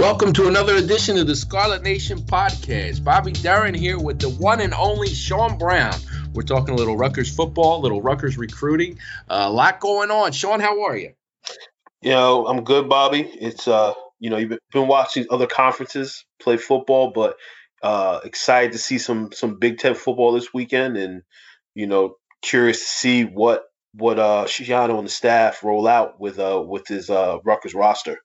Welcome to another edition of the Scarlet Nation podcast. Bobby Deren here with the one and only Sean Brown. We're talking a little Rutgers football, a little Rutgers recruiting, uh, a lot going on. Sean, how are you? You know, I'm good, Bobby. It's uh, you know, you've been watching other conferences play football, but uh, excited to see some some Big Ten football this weekend, and you know, curious to see what what uh Schiano and the staff roll out with uh with his uh Rutgers roster.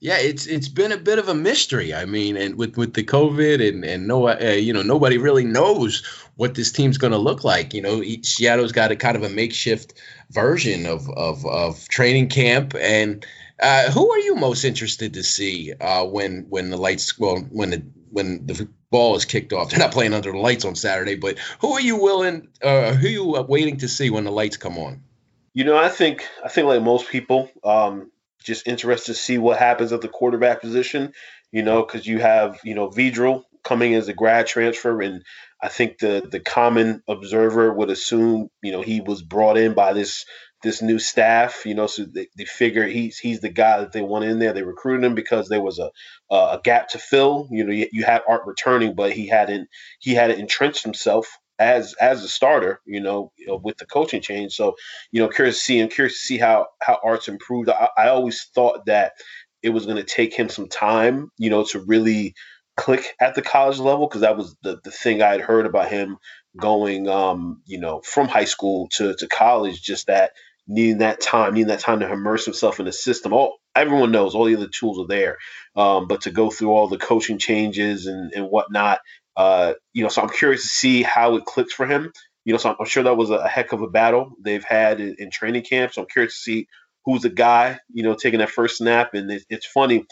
Yeah, it's it's been a bit of a mystery. I mean, and with with the COVID and and no, uh, you know, nobody really knows what this team's going to look like. You know, Seattle's got a kind of a makeshift version of of of training camp. And uh, who are you most interested to see uh, when when the lights well when the when the ball is kicked off? They're not playing under the lights on Saturday, but who are you willing? Uh, who are you waiting to see when the lights come on? You know, I think I think like most people, um, just interested to see what happens at the quarterback position. You know, because you have you know Vedral coming as a grad transfer, and I think the the common observer would assume you know he was brought in by this this new staff. You know, so they, they figure he's he's the guy that they want in there. They recruited him because there was a a gap to fill. You know, you, you had Art returning, but he hadn't he hadn't entrenched himself as as a starter, you know, you know, with the coaching change. So, you know, curious to see and curious to see how how Art's improved. I, I always thought that it was going to take him some time, you know, to really click at the college level because that was the the thing I had heard about him going, um, you know, from high school to to college. Just that needing that time, needing that time to immerse himself in the system. All everyone knows all the other tools are there, um, but to go through all the coaching changes and and whatnot, uh, you know, so I'm curious to see how it clicks for him. You know, so I'm, sure that was a, heck of a battle they've had in, in, training camp. So I'm curious to see who's the guy, you know, taking that first snap. And it, it's funny,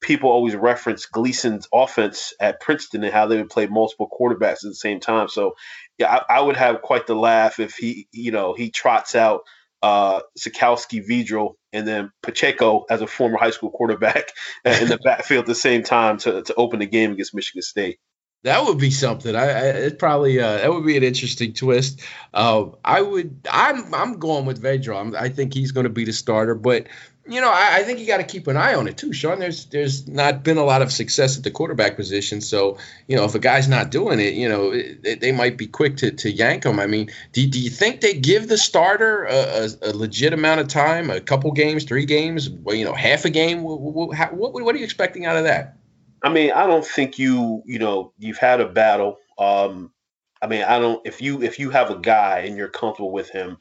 people always reference Gleeson's offense at Princeton and how they would play multiple quarterbacks at the same time. So yeah, I, I would have quite the laugh if he, you know, he trots out uh, Sitkowski, Vedral, and then Pacheco as a former high school quarterback in the backfield at the same time to, to open the game against Michigan State. That would be something. I, I it probably uh, that would be an interesting twist. Uh, I would. I'm I'm going with Vedral. I think he's going to be the starter, but you know, I, I think you got to keep an eye on it too, Sean. There's there's not been a lot of success at the quarterback position, so you know if a guy's not doing it, you know it, they might be quick to, to yank him. I mean, do, do you think they give the starter a, a, a legit amount of time, a couple games, three games, well, you know, half a game? What, what, what are you expecting out of that? I mean, I don't think you, you know, you've had a battle. Um, I mean, I don't. If you if you have a guy and you're comfortable with him,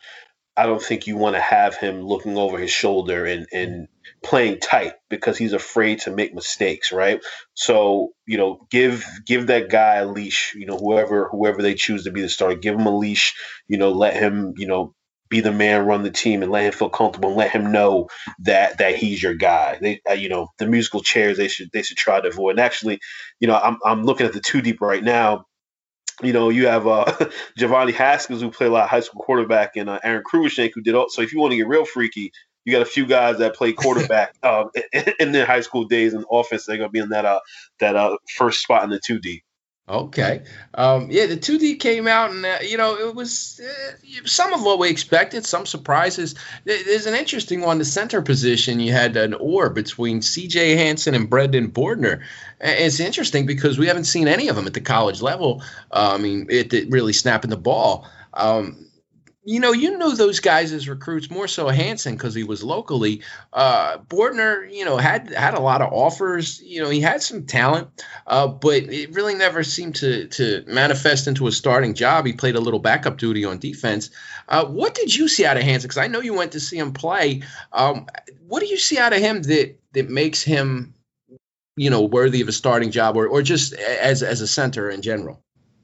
I don't think you want to have him looking over his shoulder and and playing tight because he's afraid to make mistakes, right? So you know, give give that guy a leash. You know, whoever whoever they choose to be the starter, give him a leash. You know, let him you know be the man, run the team, and let him feel comfortable, and let him know that that he's your guy. They, uh, you know, the musical chairs they should they should try to avoid. And actually, you know, I'm I'm looking at the two deep right now. You know, you have uh, Giovanni Haskins who played a lot of high school quarterback, and uh, Aron Cruickshank who did all. So if you want to get real freaky, you got a few guys that play quarterback uh, in, in their high school days in offense. They're gonna be in that uh that uh first spot in the two deep. Okay. Um, yeah, the 2D came out, and uh, you know it was uh, some of what we expected, some surprises. There's an interesting one, the center position. You had an or between C.J. Hanson and Brendan Bordner. It's interesting because we haven't seen any of them at the college level. Uh, I mean, it, it, really snapping the ball. Um, you know, you knew those guys as recruits more so Hanson because he was locally. Uh, Bordner, you know, had had a lot of offers. You know, he had some talent, uh, but it really never seemed to to manifest into a starting job. He played a little backup duty on defense. Uh, what did you see out of Hanson? Because I know you went to see him play. Um, what do you see out of him that that makes him, you know, worthy of a starting job, or or just as as a center in general?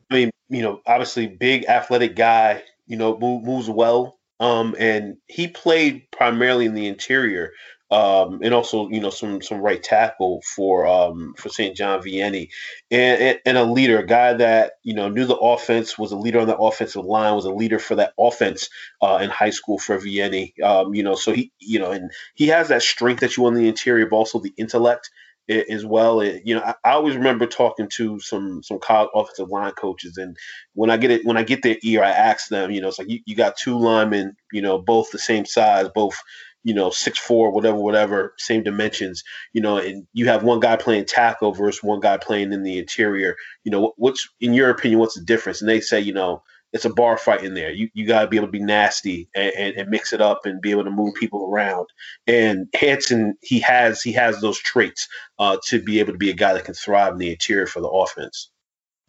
I mean, you know, obviously big athletic guy you know, move, moves well. Um, and he played primarily in the interior, um, and also you know some some right tackle for um, for St. John Vianney, and, and, a leader, a guy that you know knew the offense, was a leader on the offensive line, was a leader for that offense uh, in high school for Vianney. Um, you know, so he you know, and he has that strength that you want in the interior, but also the intellect as well. It, you know, I, I, always remember talking to some some college offensive line coaches, and when I get it, when I get their ear, I ask them, you know, it's like you, you got two linemen, you know, both the same size, both you know, six four, whatever, whatever, same dimensions, you know, and you have one guy playing tackle versus one guy playing in the interior. You know, what's in your opinion, what's the difference? And they say, you know, it's a bar fight in there. You you got to be able to be nasty and, and, and, mix it up and be able to move people around. And Hanson, he has he has those traits uh, to be able to be a guy that can thrive in the interior for the offense.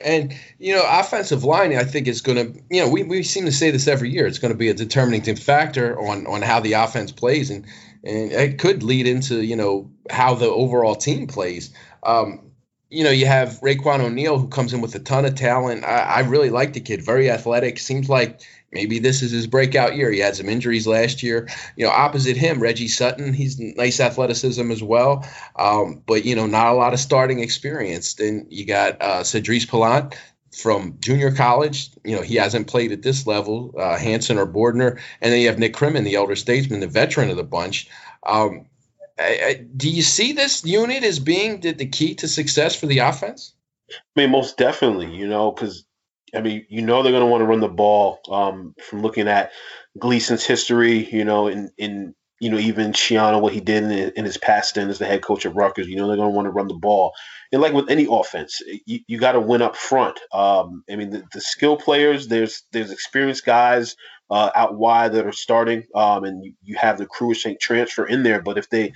And you know, offensive line, I think is going to, you know, we, we seem to say this every year. It's going to be a determining factor on on how the offense plays, and and it could lead into you know how the overall team plays. Um, you know, you have Raiqwon O'Neal who comes in with a ton of talent. I, I, really like the kid, very athletic. Seems like maybe this is his breakout year. He had some injuries last year. You know, opposite him, Reggie Sutton, he's nice athleticism as well, um, but you know, not a lot of starting experience. Then you got uh, Cedric Pillant from junior college. You know, he hasn't played at this level. Uh, Hanson or Bordner, and then you have Nick Krimin, the elder statesman, the veteran of the bunch. Um, do you see this unit as being the, the key to success for the offense? I mean, most definitely. You know, because I mean, you know they're going to want to run the ball. Um, from looking at Gleeson's history, you know, in in you know even Schiano what he did in, in his past stint as the head coach at Rutgers, you know they're going to want to run the ball. And like with any offense, you, you got to win up front. Um, I mean, the, the skill players, there's there's experienced guys uh, out wide that are starting, um, and you, have the Cruickshank transfer in there. But if they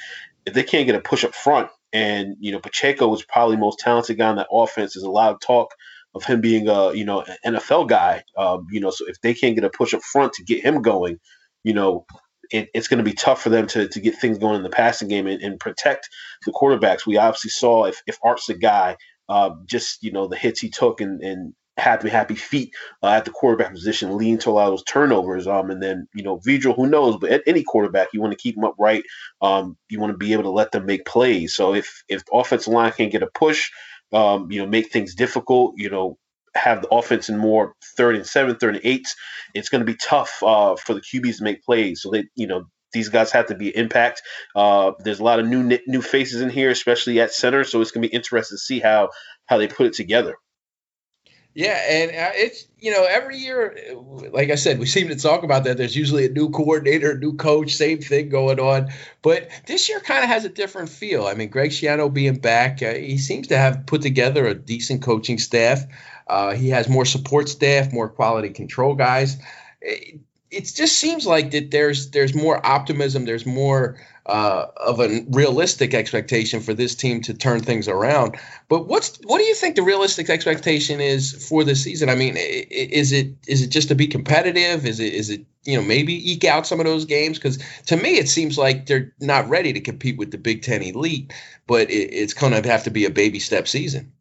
if they can't get a push up front, and you know Pacheco is probably most talented guy in that offense. There's a lot of talk of him being a you know NFL guy. Um, you know, so if they can't get a push up front to get him going, you know. It, it's going to be tough for them to, to get things going in the passing game and, and protect the quarterbacks. We obviously saw if, if Art's the guy, uh, just you know the hits he took and, and happy, happy feet uh, at the quarterback position, leading to a lot of those turnovers. Um, and then you know, Vedral, who knows? But at any quarterback, you want to keep them upright. Um, you want to be able to let them make plays. So if if offensive line can't get a push, um, you know, make things difficult, you know, have the offense in more third and seven, third and eights, it's going to be tough uh, for the QBs to make plays. So they, you know, these guys have to be impact. Uh, there's a lot of new new faces in here, especially at center. So it's going to be interesting to see how how they put it together. Yeah, and uh, it's you know every year, like I said, we seem to talk about that. There's usually a new coordinator, a new coach, same thing going on. But this year kind of has a different feel. I mean, Greg Schiano being back, uh, he seems to have put together a decent coaching staff. Uh, he has more support staff, more quality control guys. It, it just seems like that there's there's more optimism, there's more uh, of a realistic expectation for this team to turn things around. But what's what do you think the realistic expectation is for this season? I mean, is it is it just to be competitive? Is it is it you know maybe eke out some of those games? Because to me, it seems like they're not ready to compete with the Big Ten elite. But it, it's going to have to be a baby step season.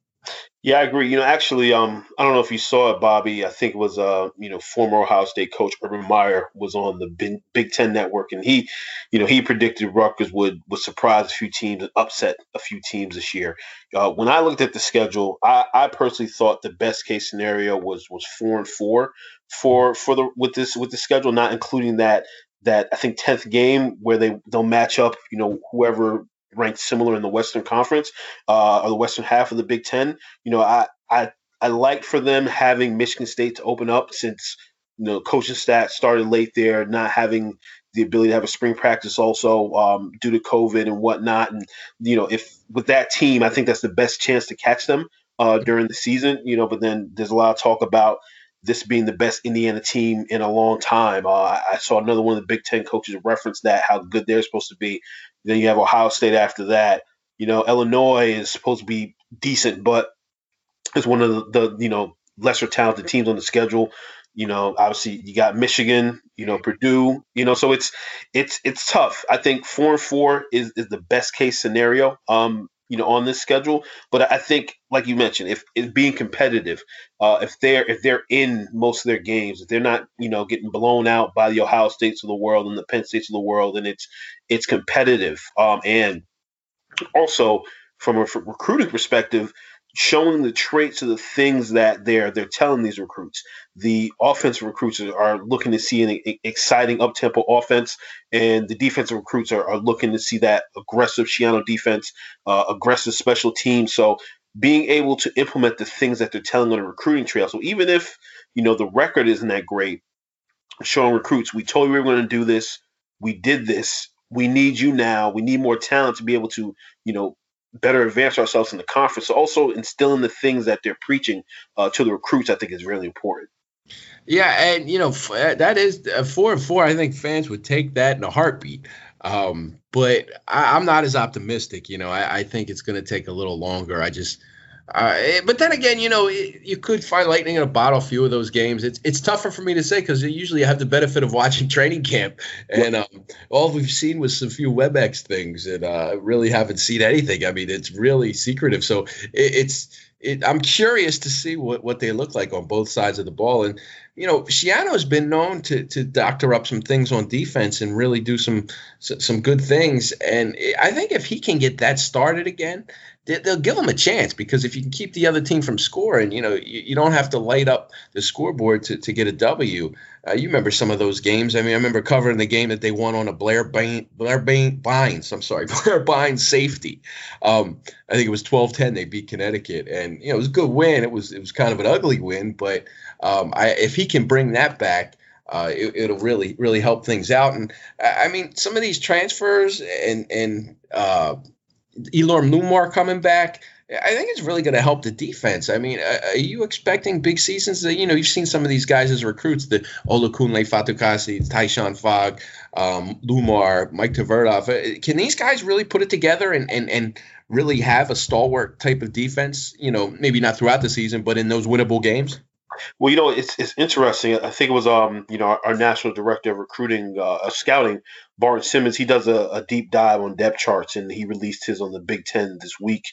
Yeah, I agree. You know, actually, um, I don't know if you saw it, Bobby. I think it was, uh, you know, former Ohio State coach Urban Meyer was on the Big Ten Network, and he, you know, he predicted Rutgers would would surprise a few teams and upset a few teams this year. Uh, when I looked at the schedule, I, I personally thought the best case scenario was was four and four for for the with this with the schedule, not including that that I think tenth game where they they'll match up, you know, whoever ranked similar in the Western Conference uh, or the Western half of the Big Ten. You know, I I I like for them having Michigan State to open up since you know coaching staff started late there, not having the ability to have a spring practice also um, due to COVID and whatnot. And you know, if with that team, I think that's the best chance to catch them uh, during the season. You know, but then there's a lot of talk about this being the best Indiana team in a long time. Uh, I saw another one of the Big Ten coaches reference that how good they're supposed to be. Then you have Ohio State after that. You know, Illinois is supposed to be decent, but it's one of the, the you know lesser talented teams on the schedule. You know, obviously you got Michigan, you know, Purdue, you know, so it's it's it's tough. I think four and four is, is the best case scenario. Um, you know, on this schedule. But I think, like you mentioned, if, if being competitive, uh, if they're if they're in most of their games, if they're not, you know, getting blown out by the Ohio States of the world and the Penn States of the world, and it's it's competitive. Um, and also from a recruiting perspective, showing the traits of the things that they're they're telling these recruits. The offensive recruits are looking to see an exciting up tempo offense, and the defensive recruits are, are looking to see that aggressive Schiano defense, uh, aggressive special teams. So being able to implement the things that they're telling on a recruiting trail. So even if you know the record isn't that great, showing recruits, we told you we were going to do this, we did this, we need you now. We need more talent to be able to, you know, better advance ourselves in the conference. So also instilling the things that they're preaching uh, to the recruits, I think, is really important. Yeah, and you know uh, that is uh, four and four. I think fans would take that in a heartbeat. Um, but I, am not as optimistic. You know, I, I think it's going to take a little longer. I just uh, but then again, you know, you could find lightning in a bottle. A few of those games, it's it's tougher for me to say because usually I have the benefit of watching training camp, and um, all we've seen was a few WebEx things, and uh, really haven't seen anything. I mean, it's really secretive. So it, it's it, I'm curious to see what what they look like on both sides of the ball, and you know, Schiano has been known to to doctor up some things on defense and really do some some good things. And I think if he can get that started again, they'll give him a chance because if you can keep the other team from scoring, you know, you, you don't have to light up the scoreboard to, to get a W. Uh, you remember some of those games. I mean, I remember covering the game that they won on a Blair Bain, Blair Bain, Bynes, I'm sorry, Blair Bynes safety. Um, I think it was 12-10. They beat Connecticut, and you know it was a good win. It was it was kind of an ugly win, but um, I, if he can bring that back. Uh, it, will really really help things out. And I mean, some of these transfers and and uh, Elorm Lumor coming back. I think it's really going to help the defense. I mean, are you expecting big seasons? That, You know, you've seen some of these guys as recruits, the Olukunle Fatukasi, Tyshon Fogg, um, Lumor, Mike Tverdov. Uh, can these guys really put it together and, and, and really have a stalwart type of defense? You know, maybe not throughout the season, but in those winnable games? Well, you know, it's it's interesting. I think it was um, you know, our, our national director of recruiting, uh, scouting, Barton Simmons. He does a, a, deep dive on depth charts, and he released his on the Big Ten this week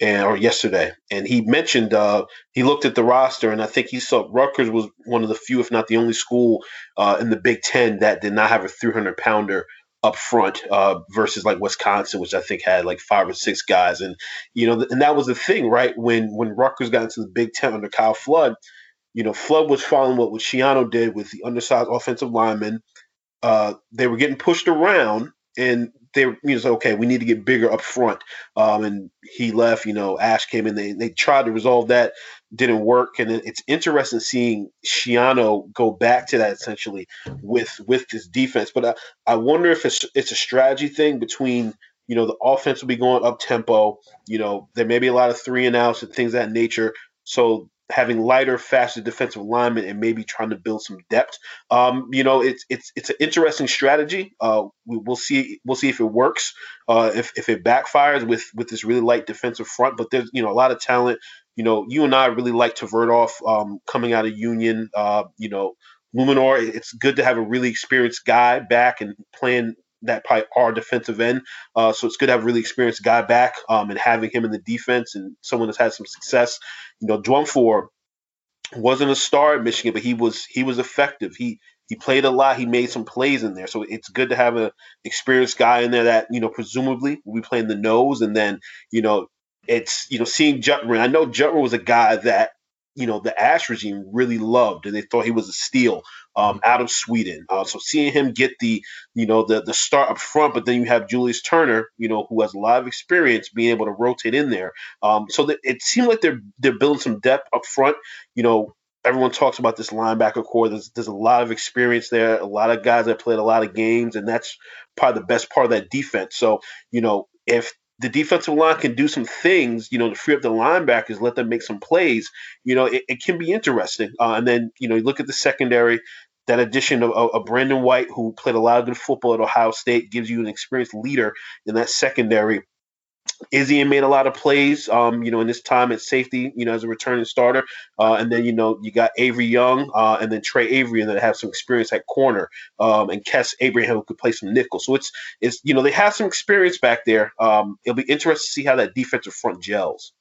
and or yesterday. And he mentioned uh, he looked at the roster, and I think he saw Rutgers was one of the few, if not the only school uh, in the Big Ten that did not have a 300 pounder up front uh, versus like Wisconsin, which I think had like five or six guys, and you know, and that was the thing, right? When when Rutgers got into the Big Ten under Kyle Flood you know, Flood was following what, what Schiano did with the undersized offensive lineman. Uh, they were getting pushed around, and they were, you know, okay, we need to get bigger up front. Um, and he left, you know, Ash came in. They, they tried to resolve that, didn't work. And it's interesting seeing Schiano go back to that essentially with with this defense. But I, I wonder if it's it's a strategy thing between you know the offense will be going up tempo. You know there may be a lot of three and outs and things that nature. So having lighter, faster defensive linemen and maybe trying to build some depth. Um, you know, it's it's it's an interesting strategy. Uh, we, will see we'll see if it works. Uh, if if it backfires with with this really light defensive front, but there's you know a lot of talent. You know, you and I really like Tverdov um, coming out of Union. Uh, you know, Luminor. It's good to have a really experienced guy back and playing that probably our defensive end. Uh, so it's good to have a really experienced guy back um, and having him in the defense and someone that's had some success. You know, Dwumfour wasn't a star at Michigan, but he was he was effective. He he played a lot. He made some plays in there. So it's good to have an experienced guy in there that you know presumably will be playing the nose, and then you know it's you know seeing Jutman. I know Jutman was a guy that you know the Ash regime really loved, and they thought he was a steal um, out of Sweden. Uh, so seeing him get the you know the the start up front, but then you have Julius Turner, you know, who has a lot of experience being able to rotate in there. Um, so that it seemed like they're they're building some depth up front. You know, everyone talks about this linebacker core. There's there's a lot of experience there, a lot of guys that played a lot of games, and that's probably the best part of that defense. So you know, if the defensive line can do some things, you know, to free up the linebackers, let them make some plays, you know, it, it can be interesting. Uh, and then, you know, you look at the secondary, that addition of, of, Brandon White, who played a lot of good football at Ohio State, gives you an experienced leader in that secondary. Izzy made a lot of plays, um, you know, in this time at safety, you know, as a returning starter. Uh, and then, you know, you got Avery Young uh, and then Trey Avery, and then have some experience at corner. Um, and Kes Abraham, who could play some nickel. So it's, it's you know, they have some experience back there. Um, it'll be interesting to see how that defensive front gels.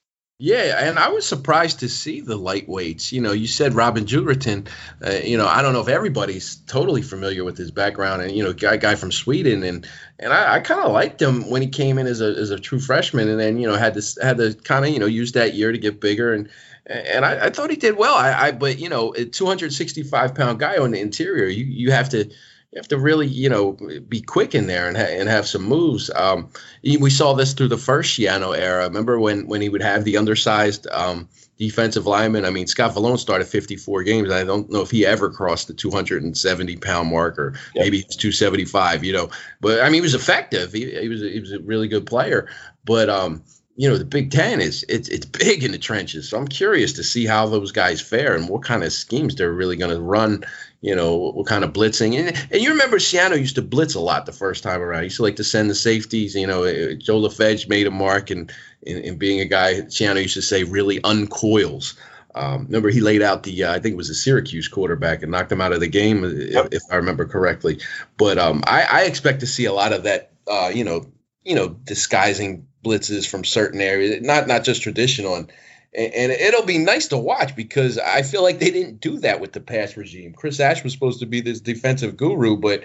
Yeah, and I was surprised to see the lightweights. You know, you said Robin Juretin. Uh, you know, I don't know if everybody's totally familiar with his background, and you know, guy guy from Sweden, and and I, I kind of liked him when he came in as a as a true freshman, and then you know had this had to kind of you know use that year to get bigger, and and I, I thought he did well. I, I but you know, a 265 pound guy on the interior, you you have to you have to really, you know, be quick in there and, ha- and have some moves. Um, we saw this through the first Schiano era. Remember when when he would have the undersized um, defensive lineman? I mean, Scott Vallone started 54 games. I don't know if he ever crossed the 270 pound mark or yep. maybe it's 275. You know, but I mean, he was effective. He, he was he was a really good player. But um, you know, the Big Ten is it's it's big in the trenches. So I'm curious to see how those guys fare and what kind of schemes they're really going to run you know, what kind of blitzing. And, and you remember Schiano used to blitz a lot the first time around. He used to like to send the safeties. You know, uh, Joe Lefeged made a mark and in, in, being a guy, Schiano used to say really uncoils. Um, remember, he laid out the, uh, I think it was a Syracuse quarterback and knocked him out of the game, if, if I remember correctly. But um, I, I, expect to see a lot of that, uh, you know, you know, disguising blitzes from certain areas, not not just traditional. And and, it'll be nice to watch because I feel like they didn't do that with the pass regime. Chris Ash was supposed to be this defensive guru, but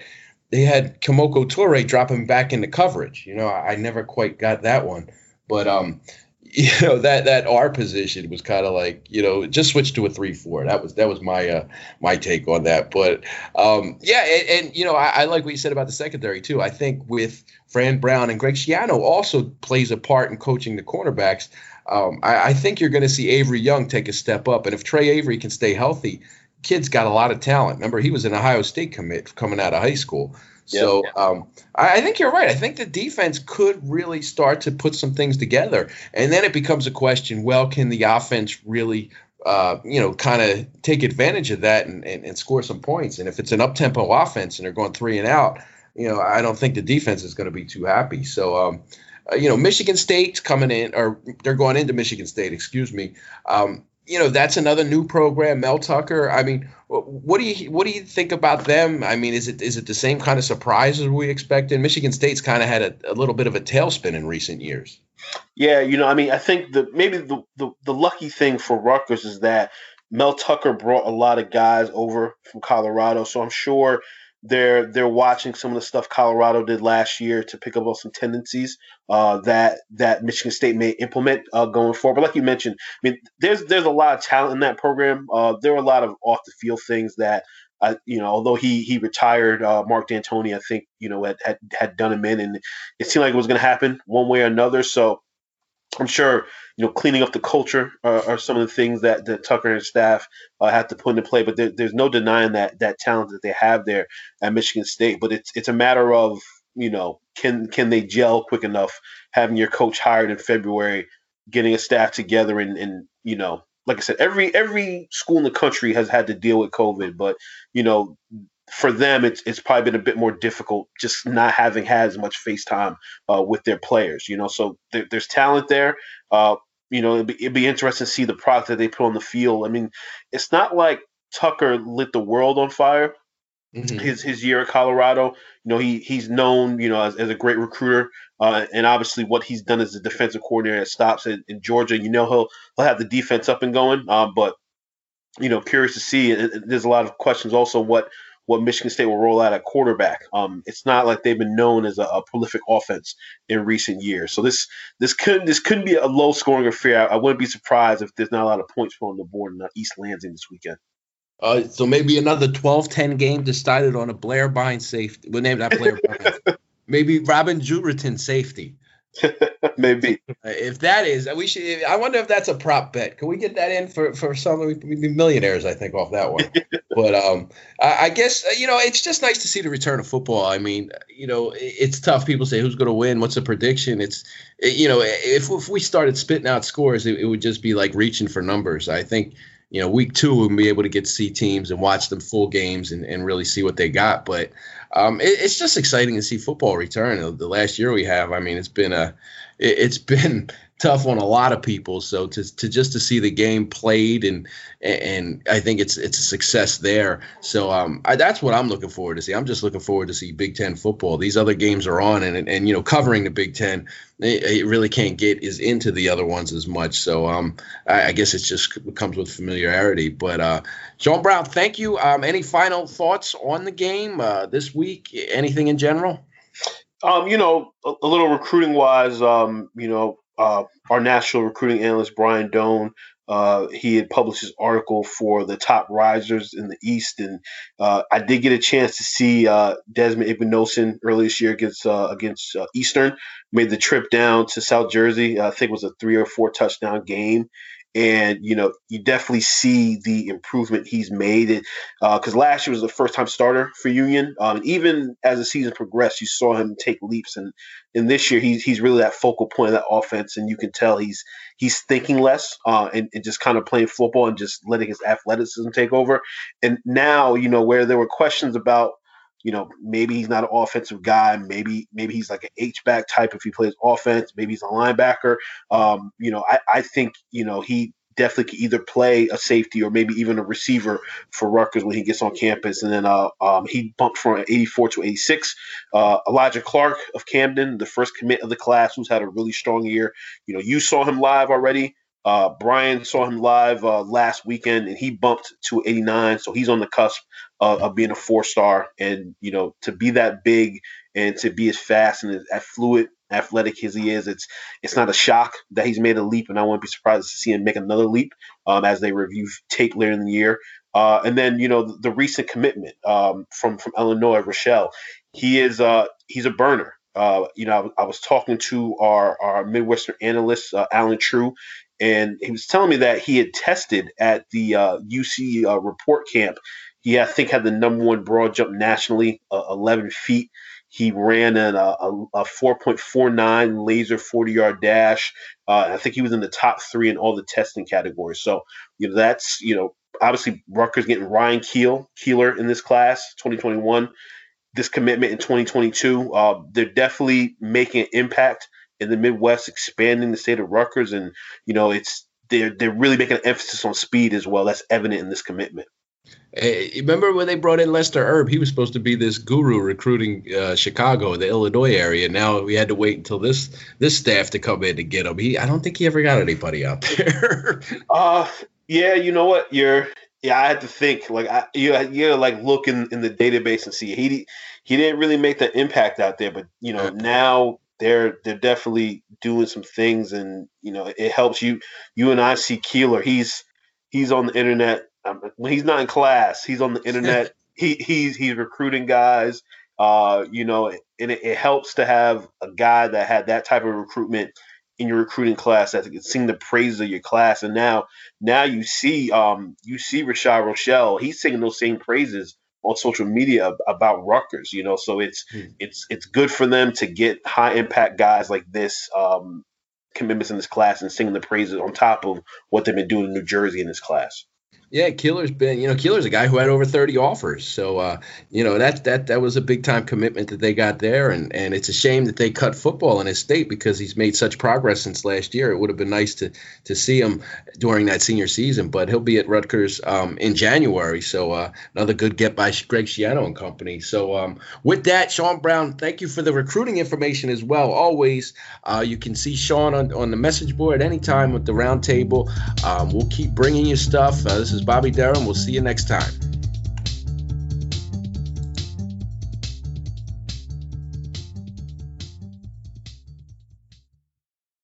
they had Kemoko Turay dropping back into coverage. You know, I, never quite got that one, but um, you know that that R position was kind of like you know just switch to a three four. That was that was my uh, my take on that. But um, yeah, and, and you know I, I, like what you said about the secondary too. I think with Fran Brown and Greg Schiano also plays a part in coaching the cornerbacks. Um, I, I, think you're going to see Avery Young take a step up, and if Trey Avery can stay healthy, kid's got a lot of talent. Remember, he was an Ohio State commit coming out of high school. So. Um, I, I, think you're right. I think the defense could really start to put some things together, and then it becomes a question: Well, can the offense really, uh, you know, kind of take advantage of that and, and, and score some points? And if it's an up tempo offense and they're going three and out, you know, I don't think the defense is going to be too happy. So. Um, uh, you know, Michigan State's coming in, or they're going into Michigan State, excuse me. Um, you know, that's another new program, Mel Tucker. I mean, what do you what do you think about them? I mean, is it is it the same kind of surprise as we expected? Michigan State's kind of had a, a little bit of a tailspin in recent years. Yeah, you know, I mean, I think the maybe the, the, the lucky thing for Rutgers is that Mel Tucker brought a lot of guys over from Colorado, so I'm sure they're they're watching some of the stuff Colorado did last year to pick up on some tendencies uh, that that Michigan State may implement uh, going forward. But like you mentioned, I mean, there's there's a lot of talent in that program. Uh, there are a lot of off the field things that. Uh, you know, although he he retired, uh, Mark Dantonio, I think you know had, had had done him in, and it seemed like it was going to happen one way or another. So I'm sure you know cleaning up the culture are, are some of the things that, that Tucker and staff uh, have to put into play. But there, there's no denying that that talent that they have there at Michigan State. But it's it's a matter of you know can can they gel quick enough? Having your coach hired in February, getting a staff together, and and you know like I said, every every school in the country has had to deal with COVID, but you know for them, it's it's probably been a bit more difficult just not having had as much face time uh, with their players. You know, so there, there's talent there. Uh, you know, it'd be, it'd be interesting to see the product that they put on the field. I mean, it's not like Tucker lit the world on fire. Mm-hmm. His his year at Colorado, you know, he he's known, you know, as, as a great recruiter, uh, and obviously what he's done as a defensive coordinator at stops in, in Georgia. You know, he'll he'll have the defense up and going. Um, but you know, curious to see. There's a lot of questions also what what Michigan State will roll out at quarterback. Um, it's not like they've been known as a, a, prolific offense in recent years. So this this couldn't this couldn't be a low scoring affair. I, I wouldn't be surprised if there's not a lot of points put on the board in uh, East Lansing this weekend. Uh, so maybe another 12-10 game decided on a Blair Bynes safety. We'll name that Blair Bynes. maybe Robin Juritan safety. Maybe if that is, we should. I wonder if that's a prop bet. Can we get that in for for some? We'd be millionaires, I think, off that one. but um, I, I, guess uh, you know it's just nice to see the return of football. I mean, you know, it's tough. People say who's going to win. What's the prediction? It's you know, if if we started spitting out scores, it, it would just be like reaching for numbers. I think you know, week two we'll be able to get to see teams and watch them full games and, and really see what they got. But um, it, it's just exciting to see football return. The last year we have, I mean, it's been a, it, it's been tough on a lot of people. So to, to just to see the game played and and I think it's it's a success there. So um, I, that's what I'm looking forward to see. I'm just looking forward to see Big Ten football. These other games are on, and and, and you know covering the Big Ten, it, it, really can't get is into the other ones as much. So um, I, I guess it just comes with familiarity. But uh, Sean Brown, thank you. Um, any final thoughts on the game uh, this week? Anything in general? Um, you know, a, a little recruiting wise, um, you know, uh, our national recruiting analyst Brian Dohn. Uh, he had published his article for the top risers in the East, and uh, I did get a chance to see uh, Desmond Igbinosun earlier this year against uh, against uh, Eastern. Made the trip down to South Jersey. I think it was a three or four touchdown game, and you know you definitely see the improvement he's made. Because uh, last year was the first time starter for Union, um, and even as the season progressed, you saw him take leaps. And in this year, he's he's really that focal point of that offense, and you can tell he's he's thinking less uh, and, and just kind of playing football and just letting his athleticism take over. And now, you know, where there were questions about you know, maybe he's not an offensive guy. Maybe maybe he's like an H back type if he plays offense. Maybe he's a linebacker. Um, you know, I, I think you know he definitely could either play a safety or maybe even a receiver for Rutgers when he gets on campus. And then uh, um, he bumped from 84 to 86. Uh, Elijah Clark of Camden, the first commit of the class, who's had a really strong year. You know, you saw him live already. Uh, Brian saw him live uh, last weekend, and he bumped to 89, so he's on the cusp of being a four star. And you know, to be that big and to be as fast and as fluid, athletic as he is, it's it's not a shock that he's made a leap, and I wouldn't be surprised to see him make another leap um, as they review tape later in the year. Uh, and then you know the, the recent commitment um, from from Illinois, Rochelle. He is uh, he's a burner. Uh, you know, I, I, was talking to our, our Midwestern analyst, uh, Allen Trieu, and he was telling me that he had tested at the uh, UC uh, report camp. He, I think, had the number one broad jump nationally, uh, 11 feet. He ran an, uh, a, a 4.49 laser 40 yard dash. Uh, I think he was in the top three in all the testing categories. So, you know, that's, you know, obviously Rutgers getting Ryan Keel, Keeler in this class, 2021. This commitment in 2022, uh, they're definitely making an impact in the Midwest, expanding the state of Rutgers, and you know it's they're they're really making an emphasis on speed as well. That's evident in this commitment. Hey, remember when they brought in Lester Erb? He was supposed to be this guru recruiting uh, Chicago, the Illinois area. Now we had to wait until this this staff to come in to get him. He, I don't think he ever got anybody out there. uh, yeah, you know what? You're yeah. I had to think like I you you like look in, in the database and see he he didn't really make the impact out there, but you know now they're they're definitely doing some things, and you know it helps you. You and I see Keeler. He's he's on the internet. Um, when he's not in class, he's on the internet. he he's he's recruiting guys. Uh, you know, and it, it, helps to have a guy that had that type of recruitment in your recruiting class that can sing the praises of your class. And now, now you see, um, you see Rashad Rochelle. He's singing those same praises on social media about Rutgers, you know. So it's mm. it's it's good for them to get high impact guys like this um, commitments in this class and singing the praises on top of what they've been doing in New Jersey in this class. Yeah, Keeler's been, you know, Keeler's a guy who had over 30 offers. So, uh, you know, that that that was a big time commitment that they got there, and and it's a shame that they cut football in his state because he's made such progress since last year. It would have been nice to to see him during that senior season, but he'll be at Rutgers um, in January. So uh, another good get by Greg Schiano and company. So um, with that, Sean Brown, thank you for the recruiting information as well. Always, uh, you can see Sean on on the message board anytime with the roundtable. Um, we'll keep bringing you stuff. Uh, this is Bobby Durham. We'll see you next time.